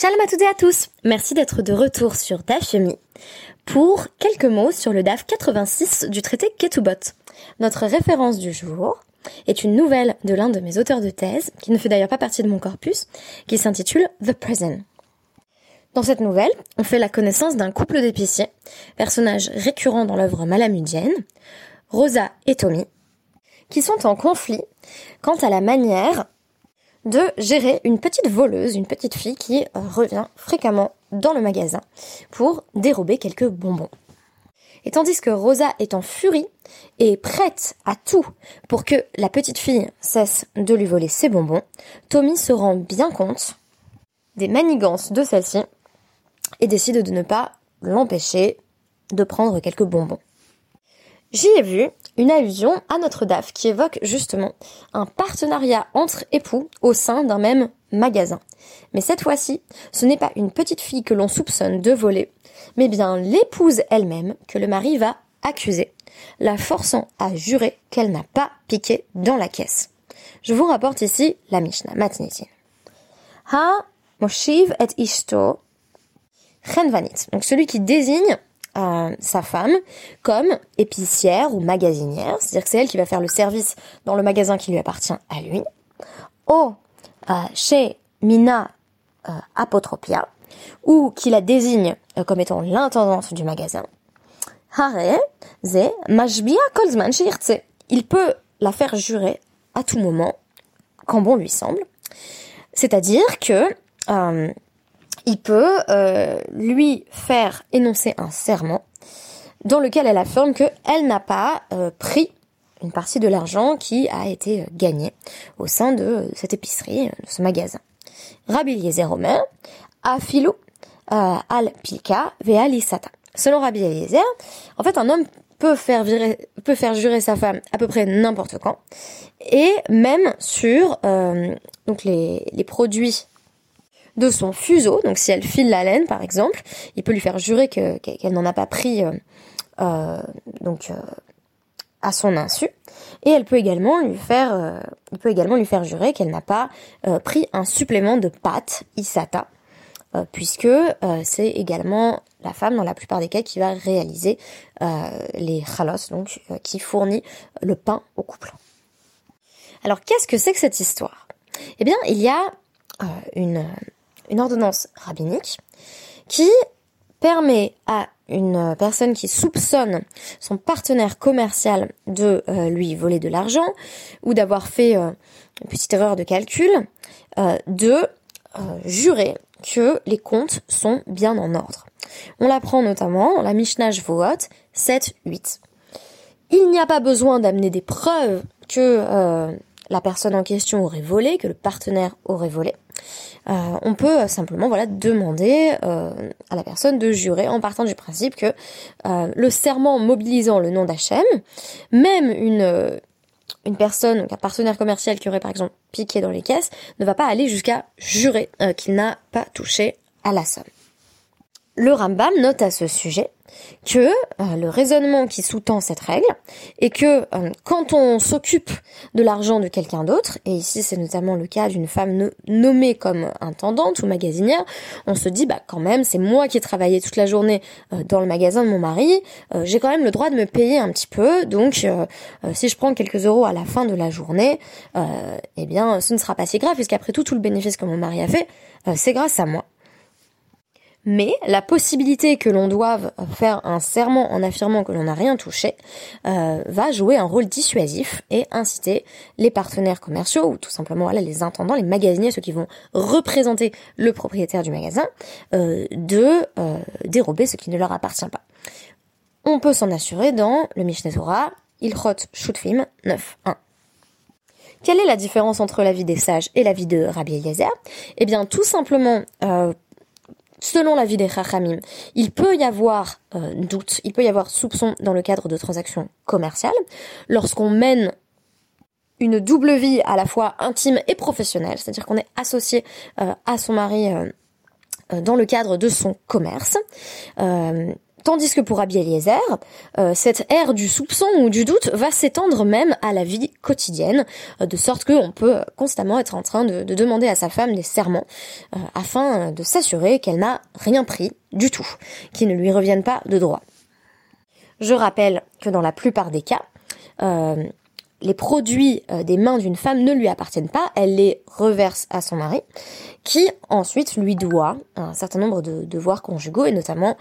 Shalom à toutes et à tous. Merci d'être de retour sur DAF pour quelques mots sur le DAF 86 du traité Ketubot. Notre référence du jour est une nouvelle de l'un de mes auteurs de thèse, qui ne fait d'ailleurs pas partie de mon corpus, qui s'intitule The Prison. Dans cette nouvelle, on fait la connaissance d'un couple d'épiciers, personnages récurrents dans l'œuvre malamudienne, Rosa et Tommy, qui sont en conflit quant à la manière de gérer une petite voleuse, une petite fille qui euh, revient fréquemment dans le magasin pour dérober quelques bonbons. Et tandis que Rosa est en furie et prête à tout pour que la petite fille cesse de lui voler ses bonbons, Tommy se rend bien compte des manigances de celle-ci et décide de ne pas l'empêcher de prendre quelques bonbons. J'y ai vu une allusion à notre DAF qui évoque justement un partenariat entre époux au sein d'un même magasin. Mais cette fois-ci, ce n'est pas une petite fille que l'on soupçonne de voler, mais bien l'épouse elle-même que le mari va accuser, la forçant à jurer qu'elle n'a pas piqué dans la caisse. Je vous rapporte ici la Mishnah Matniti. Ha Moshiv et Ishto Chenvanit. Donc celui qui désigne euh, sa femme comme épicière ou magasinière, c'est-à-dire que c'est elle qui va faire le service dans le magasin qui lui appartient à lui. O euh, chez Mina euh, Apotropia, ou qui la désigne comme étant l'intendante du magasin. Il peut la faire jurer à tout moment, quand bon lui semble. C'est-à-dire que il peut euh, lui faire énoncer un serment dans lequel elle affirme qu'elle n'a pas euh, pris une partie de l'argent qui a été euh, gagné au sein de cette épicerie, de ce magasin. Rabbi Omer, Afilo al Pilka ve'alisata. Selon Rabbi Eliezer, en fait, un homme peut faire, jurer sa femme à peu près n'importe quand, et même sur donc les produits de son fuseau. Donc si elle file la laine, par exemple, il peut lui faire jurer que qu'elle n'en a pas pris euh, euh, donc euh, à son insu. Et elle peut également lui faire, il peut également lui faire jurer qu'elle n'a pas pris un supplément de pâte isata, puisque c'est également la femme dans la plupart des cas qui va réaliser les chalos, donc qui fournit le pain au couple. Alors qu'est-ce que c'est que cette histoire? Eh bien, il y a une une ordonnance rabbinique qui permet à une personne qui soupçonne son partenaire commercial de euh, lui voler de l'argent ou d'avoir fait euh, une petite erreur de calcul, euh, de jurer que les comptes sont bien en ordre. On l'apprend notamment dans la Mishnah Voot 7-8. Il n'y a pas besoin d'amener des preuves que la personne en question aurait volé, que le partenaire aurait volé. Euh, on peut simplement voilà demander euh, à la personne de jurer en partant du principe que euh, le serment mobilisant le nom d'Hachem, même une une personne, un partenaire commercial qui aurait par exemple piqué dans les caisses, ne va pas aller jusqu'à jurer qu'il n'a pas touché à la somme. Le Rambam note à ce sujet que euh, le raisonnement qui sous-tend cette règle est que euh, quand on s'occupe de l'argent de quelqu'un d'autre, et ici c'est notamment le cas d'une femme nommée comme intendante ou magasinière, on se dit bah quand même c'est moi qui ai travaillé toute la journée euh, dans le magasin de mon mari, j'ai quand même le droit de me payer un petit peu, donc si je prends quelques euros à la fin de la journée, eh bien ce ne sera pas si grave puisqu'après tout tout le bénéfice que mon mari a fait, c'est grâce à moi mais la possibilité que l'on doive faire un serment en affirmant que l'on n'a rien touché euh, va jouer un rôle dissuasif et inciter les partenaires commerciaux ou tout simplement les intendants, les magasiniers, ceux qui vont représenter le propriétaire du magasin, euh, de euh, dérober ce qui ne leur appartient pas. On peut s'en assurer dans le Mishneh Torah, Ilchot Shutfim 9.1. Quelle est la différence entre la vie des sages et la vie de Rabbi Eliezer? Eh bien, tout simplement, selon l'avis des Chachamim, il peut y avoir euh, doute, il peut y avoir soupçon dans le cadre de transactions commerciales, lorsqu'on mène une double vie à la fois intime et professionnelle, c'est-à-dire qu'on est associé euh, à son mari euh, dans le cadre de son commerce. Tandis que pour Rabbi Eliezer, euh, cette ère du soupçon ou du doute va s'étendre même à la vie quotidienne, euh, de sorte qu'on peut constamment être en train de, demander à sa femme des serments euh, afin de s'assurer qu'elle n'a rien pris du tout, qui ne lui reviennent pas de droit. Je rappelle que dans la plupart des cas, les produits des mains d'une femme ne lui appartiennent pas, elle les reverse à son mari, qui ensuite lui doit un certain nombre de devoirs conjugaux et notamment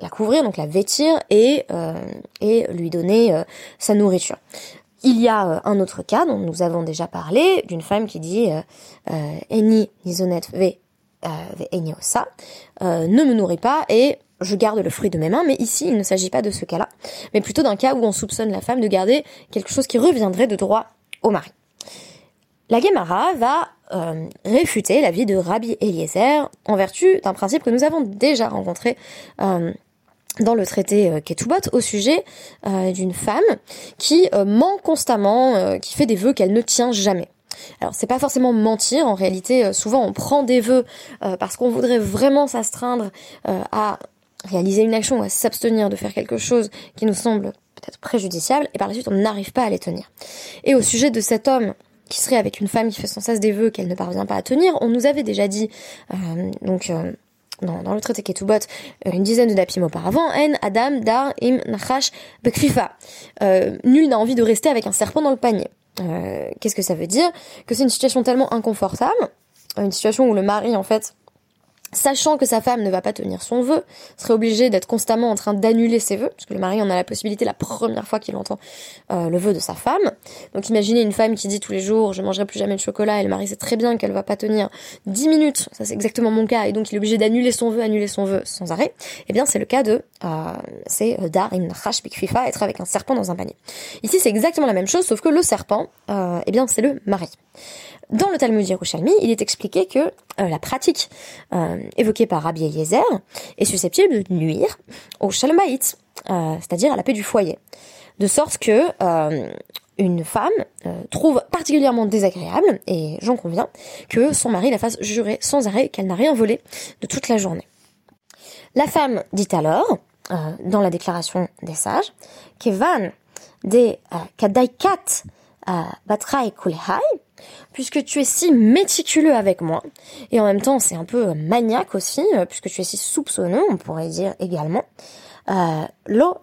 la couvrir, donc la vêtir et, euh, et lui donner euh, sa nourriture. Il y a euh, un autre cas dont nous avons déjà parlé, d'une femme qui dit Eni nizonet ve osa, ne me nourrit pas et je garde le fruit de mes mains, mais ici il ne s'agit pas de ce cas-là, mais plutôt d'un cas où on soupçonne la femme de garder quelque chose qui reviendrait de droit au mari. La Gemara va réfuter l'avis de Rabbi Eliezer en vertu d'un principe que nous avons déjà rencontré dans le traité euh, Ketubot au sujet euh, d'une femme qui euh, ment constamment, qui fait des vœux qu'elle ne tient jamais. Alors c'est pas forcément mentir, en réalité souvent on prend des vœux parce qu'on voudrait vraiment s'astreindre à réaliser une action ou à s'abstenir de faire quelque chose qui nous semble peut-être préjudiciable et par la suite on n'arrive pas à les tenir. Et au sujet de cet homme qui serait avec une femme qui fait sans cesse des vœux qu'elle ne parvient pas à tenir, on nous avait déjà dit donc dans, dans le traité Ketubot, euh, une dizaine de dapim auparavant, En Adam Dar Im Nachash Bekfifa. Euh, nul n'a envie de rester avec un serpent dans le panier. Euh, Qu'est-ce que ça veut dire? Que c'est une situation tellement inconfortable, une situation où le mari en fait sachant que sa femme ne va pas tenir son vœu, serait obligé d'être constamment en train d'annuler ses vœux, parce que le mari en a la possibilité la première fois qu'il entend euh, le vœu de sa femme. Donc imaginez une femme qui dit tous les jours je mangerai plus jamais de chocolat et le mari sait très bien qu'elle va pas tenir 10 minutes, ça c'est exactement mon cas, et donc il est obligé d'annuler son vœu, annuler son vœu sans arrêt. Eh bien c'est le cas de euh, c'est euh, dar fifa, être avec un serpent dans un panier. Ici c'est exactement la même chose, sauf que le serpent, euh, eh bien c'est le mari. Dans le Talmud Yerushalmi, il est expliqué que euh, la pratique euh, évoquée par Rabbi Eliezer est susceptible de nuire au shalmaït, euh, c'est-à-dire à la paix du foyer, de sorte que une femme trouve particulièrement désagréable, et j'en conviens, que son mari la fasse jurer sans arrêt qu'elle n'a rien volé de toute la journée. La femme dit alors, dans la déclaration des sages, Kevan de Kadaikat Batrai Kulehai, puisque tu es si méticuleux avec moi, et en même temps c'est un peu maniaque aussi, euh, puisque tu es si soupçonneux, on pourrait dire également, euh, lo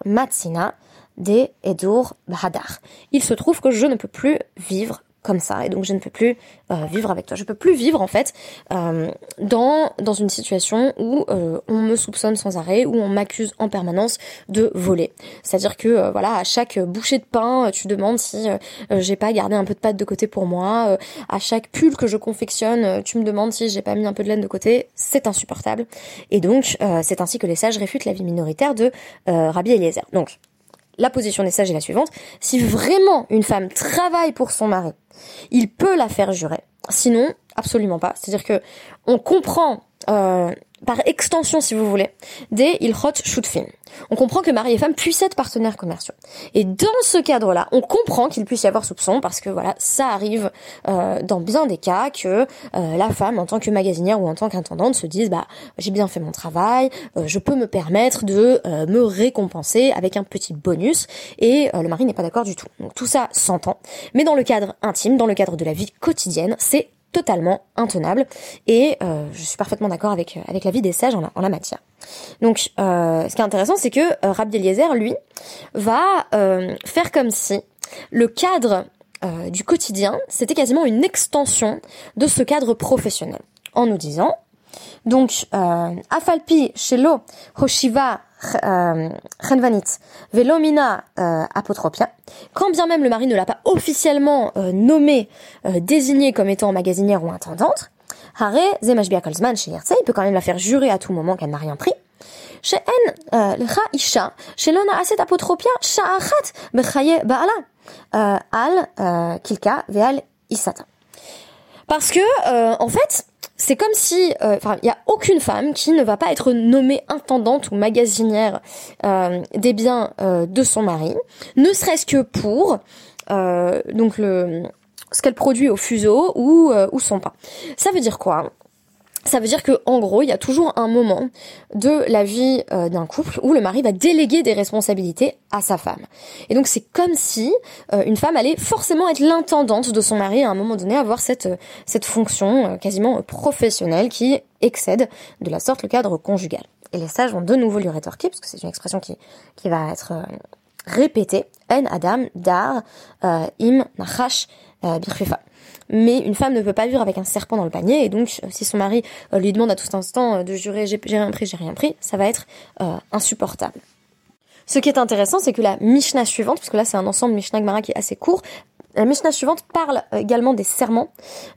de edur bahadar. Il se trouve que je ne peux plus vivre comme ça et donc je ne peux plus euh, vivre avec toi. Je peux plus vivre en fait euh, dans dans une situation où euh, on me soupçonne sans arrêt, où on m'accuse en permanence de voler. C'est-à-dire que voilà, à chaque bouchée de pain, tu demandes si j'ai pas gardé un peu de pâte de côté pour moi. à chaque pull que je confectionne, tu me demandes si j'ai pas mis un peu de laine de côté. C'est insupportable. Et donc c'est ainsi que les sages réfutent la vie minoritaire de Rabbi Eliezer. Donc la position des sages est la suivante. Si vraiment une femme travaille pour son mari, il peut la faire jurer. Sinon, absolument pas. C'est-à-dire que on comprend euh, par extension, si vous voulez, des ilhot shutfin. On comprend que mari et femme puissent être partenaires commerciaux. Et dans ce cadre-là, on comprend qu'il puisse y avoir soupçon parce que voilà, ça arrive euh, dans bien des cas que euh, la femme, en tant que magasinière ou en tant qu'intendante, se dise bah j'ai bien fait mon travail, euh, je peux me permettre de me récompenser avec un petit bonus. Et le mari n'est pas d'accord du tout. Donc tout ça s'entend. Mais dans le cadre intime, dans le cadre de la vie quotidienne, c'est totalement intenable et euh, je suis parfaitement d'accord avec avec l'avis des sages en la, en la matière. Donc euh, ce qui est intéressant c'est que euh, Rabbi Eliezer lui va faire comme si le cadre du quotidien c'était quasiment une extension de ce cadre professionnel en nous disant donc Afalpi Shelo Hoshiva Chenvanit Velomina Apotropia. Quand bien même le mari ne l'a pas officiellement euh, nommé, euh, désigné comme étant magasinière ou intendante, Hare Zemashbia Kolzman chez il peut quand même la faire jurer à tout moment qu'elle n'a rien pris. Chez En Isha, chez Lona Aset Apotropia, Sha'achat Bechaye Baala, Al Kilka Veal Isata. Parce que, en fait, c'est comme si, euh, enfin, il y a aucune femme qui ne va pas être nommée intendante ou magasinière euh, des biens euh, de son mari, ne serait-ce que pour donc le ce qu'elle produit au fuseau ou ou son pain. Ça veut dire quoi? Ça veut dire que en gros, il y a toujours un moment de la vie euh, d'un couple où le mari va déléguer des responsabilités à sa femme. Et donc c'est comme si euh, une femme allait forcément être l'intendante de son mari à un moment donné, avoir cette euh, cette fonction quasiment professionnelle qui excède de la sorte le cadre conjugal. Et les sages vont de nouveau lui rétorquer parce que c'est une expression qui qui va être répétée. En Adam dar im nachash birfefa mais une femme ne peut pas vivre avec un serpent dans le panier, et donc euh, si son mari euh, lui demande à tout instant euh, de jurer j'ai rien pris, j'ai rien pris, ça va être insupportable. Ce qui est intéressant, c'est que la Mishnah suivante, parce que là c'est un ensemble Mishnah Gemara qui est assez court, la Mishnah suivante parle également des serments,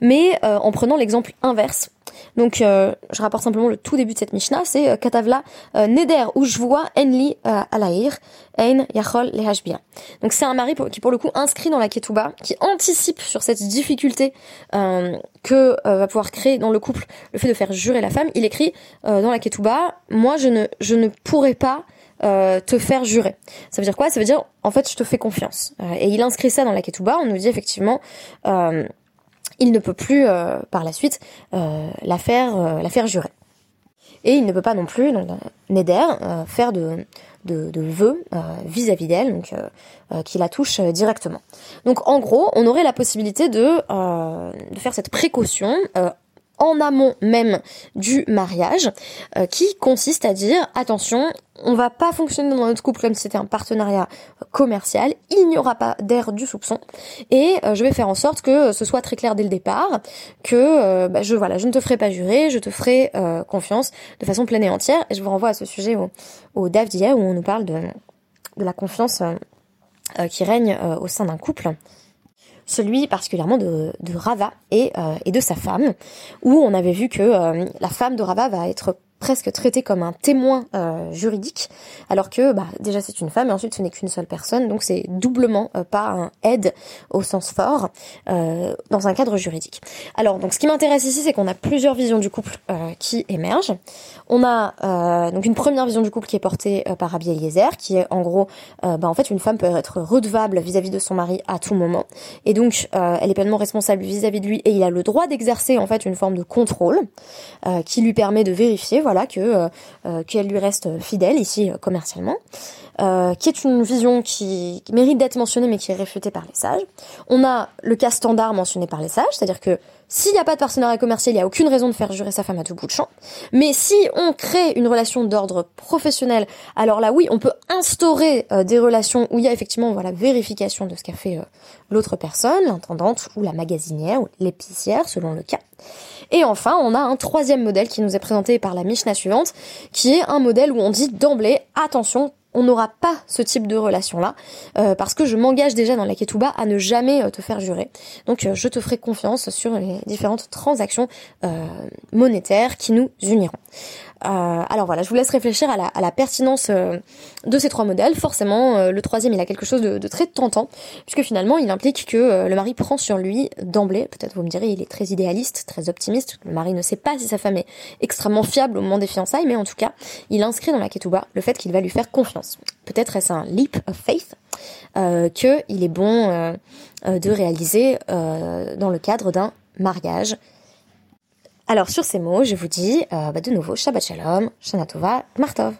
mais en prenant l'exemple inverse. Donc, euh, je rapporte simplement le tout début de cette Mishnah, c'est euh, Katavla euh, Neder où je vois Enli Alair Ein Yachol Lehashbia. Donc c'est un mari qui pour le coup inscrit dans la Ketouba, qui anticipe sur cette difficulté que va pouvoir créer dans le couple le fait de faire jurer la femme. Il écrit dans la Ketouba, moi je ne je ne pourrais pas te faire jurer. Ça veut dire quoi? Ça veut dire en fait je te fais confiance. et il inscrit ça dans la Ketouba. On nous dit effectivement il ne peut plus euh, par la suite euh, la faire euh, la jurer. Et il ne peut pas non plus, donc Neder, faire de, de, vœux vis-à-vis d'elle, donc qui la touche directement. Donc en gros, on aurait la possibilité de, de faire cette précaution en amont même du mariage, euh, qui consiste à dire attention, on va pas fonctionner dans notre couple comme si c'était un partenariat commercial, il n'y aura pas d'air du soupçon, et euh, je vais faire en sorte que ce soit très clair dès le départ, que euh, bah, je voilà, je ne te ferai pas jurer, je te ferai confiance de façon pleine et entière, et je vous renvoie à ce sujet au, au DAF où on nous parle de la confiance qui règne au sein d'un couple celui particulièrement de, Rava et, euh, et, de sa femme, où on avait vu que euh, la femme de Rava va être presque traité comme un témoin euh, juridique, alors que bah, déjà c'est une femme et ensuite ce n'est qu'une seule personne, donc c'est doublement euh, pas un aide au sens fort euh, dans un cadre juridique. Alors donc ce qui m'intéresse ici c'est qu'on a plusieurs visions du couple qui émergent. On a donc une première vision du couple qui est portée par Rabbi Eliezer, qui est en gros bah, en fait une femme peut être redevable vis-à-vis de son mari à tout moment, et donc elle est pleinement responsable vis-à-vis -vis de lui et il a le droit d'exercer en fait une forme de contrôle qui lui permet de vérifier voilà que euh, euh, qu'elle lui reste fidèle ici euh, commercialement. qui est une vision qui, mérite d'être mentionnée mais qui est réfutée par les sages. On a le cas standard mentionné par les sages, c'est-à-dire que s'il n'y a pas de partenariat commercial, il n'y a aucune raison de faire jurer sa femme à tout bout de champ. Mais si on crée une relation d'ordre professionnel, alors là oui, on peut instaurer des relations où il y a effectivement voilà vérification de ce qu'a fait l'autre personne, l'intendante ou la magasinière ou l'épicière selon le cas. Et enfin, on a un troisième modèle qui nous est présenté par la Mishnah suivante, qui est un modèle où on dit d'emblée, attention, on n'aura pas ce type de relation-là, euh, parce que je m'engage déjà dans la Ketouba à ne jamais euh, te faire jurer. Donc euh, je te ferai confiance sur les différentes transactions monétaires qui nous uniront. Euh, alors voilà, je vous laisse réfléchir à la, pertinence euh, de ces trois modèles. Forcément, euh, le troisième, il a quelque chose de, très tentant, puisque finalement, il implique que le mari prend sur lui d'emblée, peut-être vous me direz, il est très idéaliste, très optimiste, le mari ne sait pas si sa femme est extrêmement fiable au moment des fiançailles, mais en tout cas, il inscrit dans la ketouba le fait qu'il va lui faire confiance. Peut-être est-ce un leap of faith, euh, qu'il est bon de réaliser dans le cadre d'un mariage alors sur ces mots, je vous dis euh, bah, de nouveau Shabbat Shalom, Shana Tova, Martov.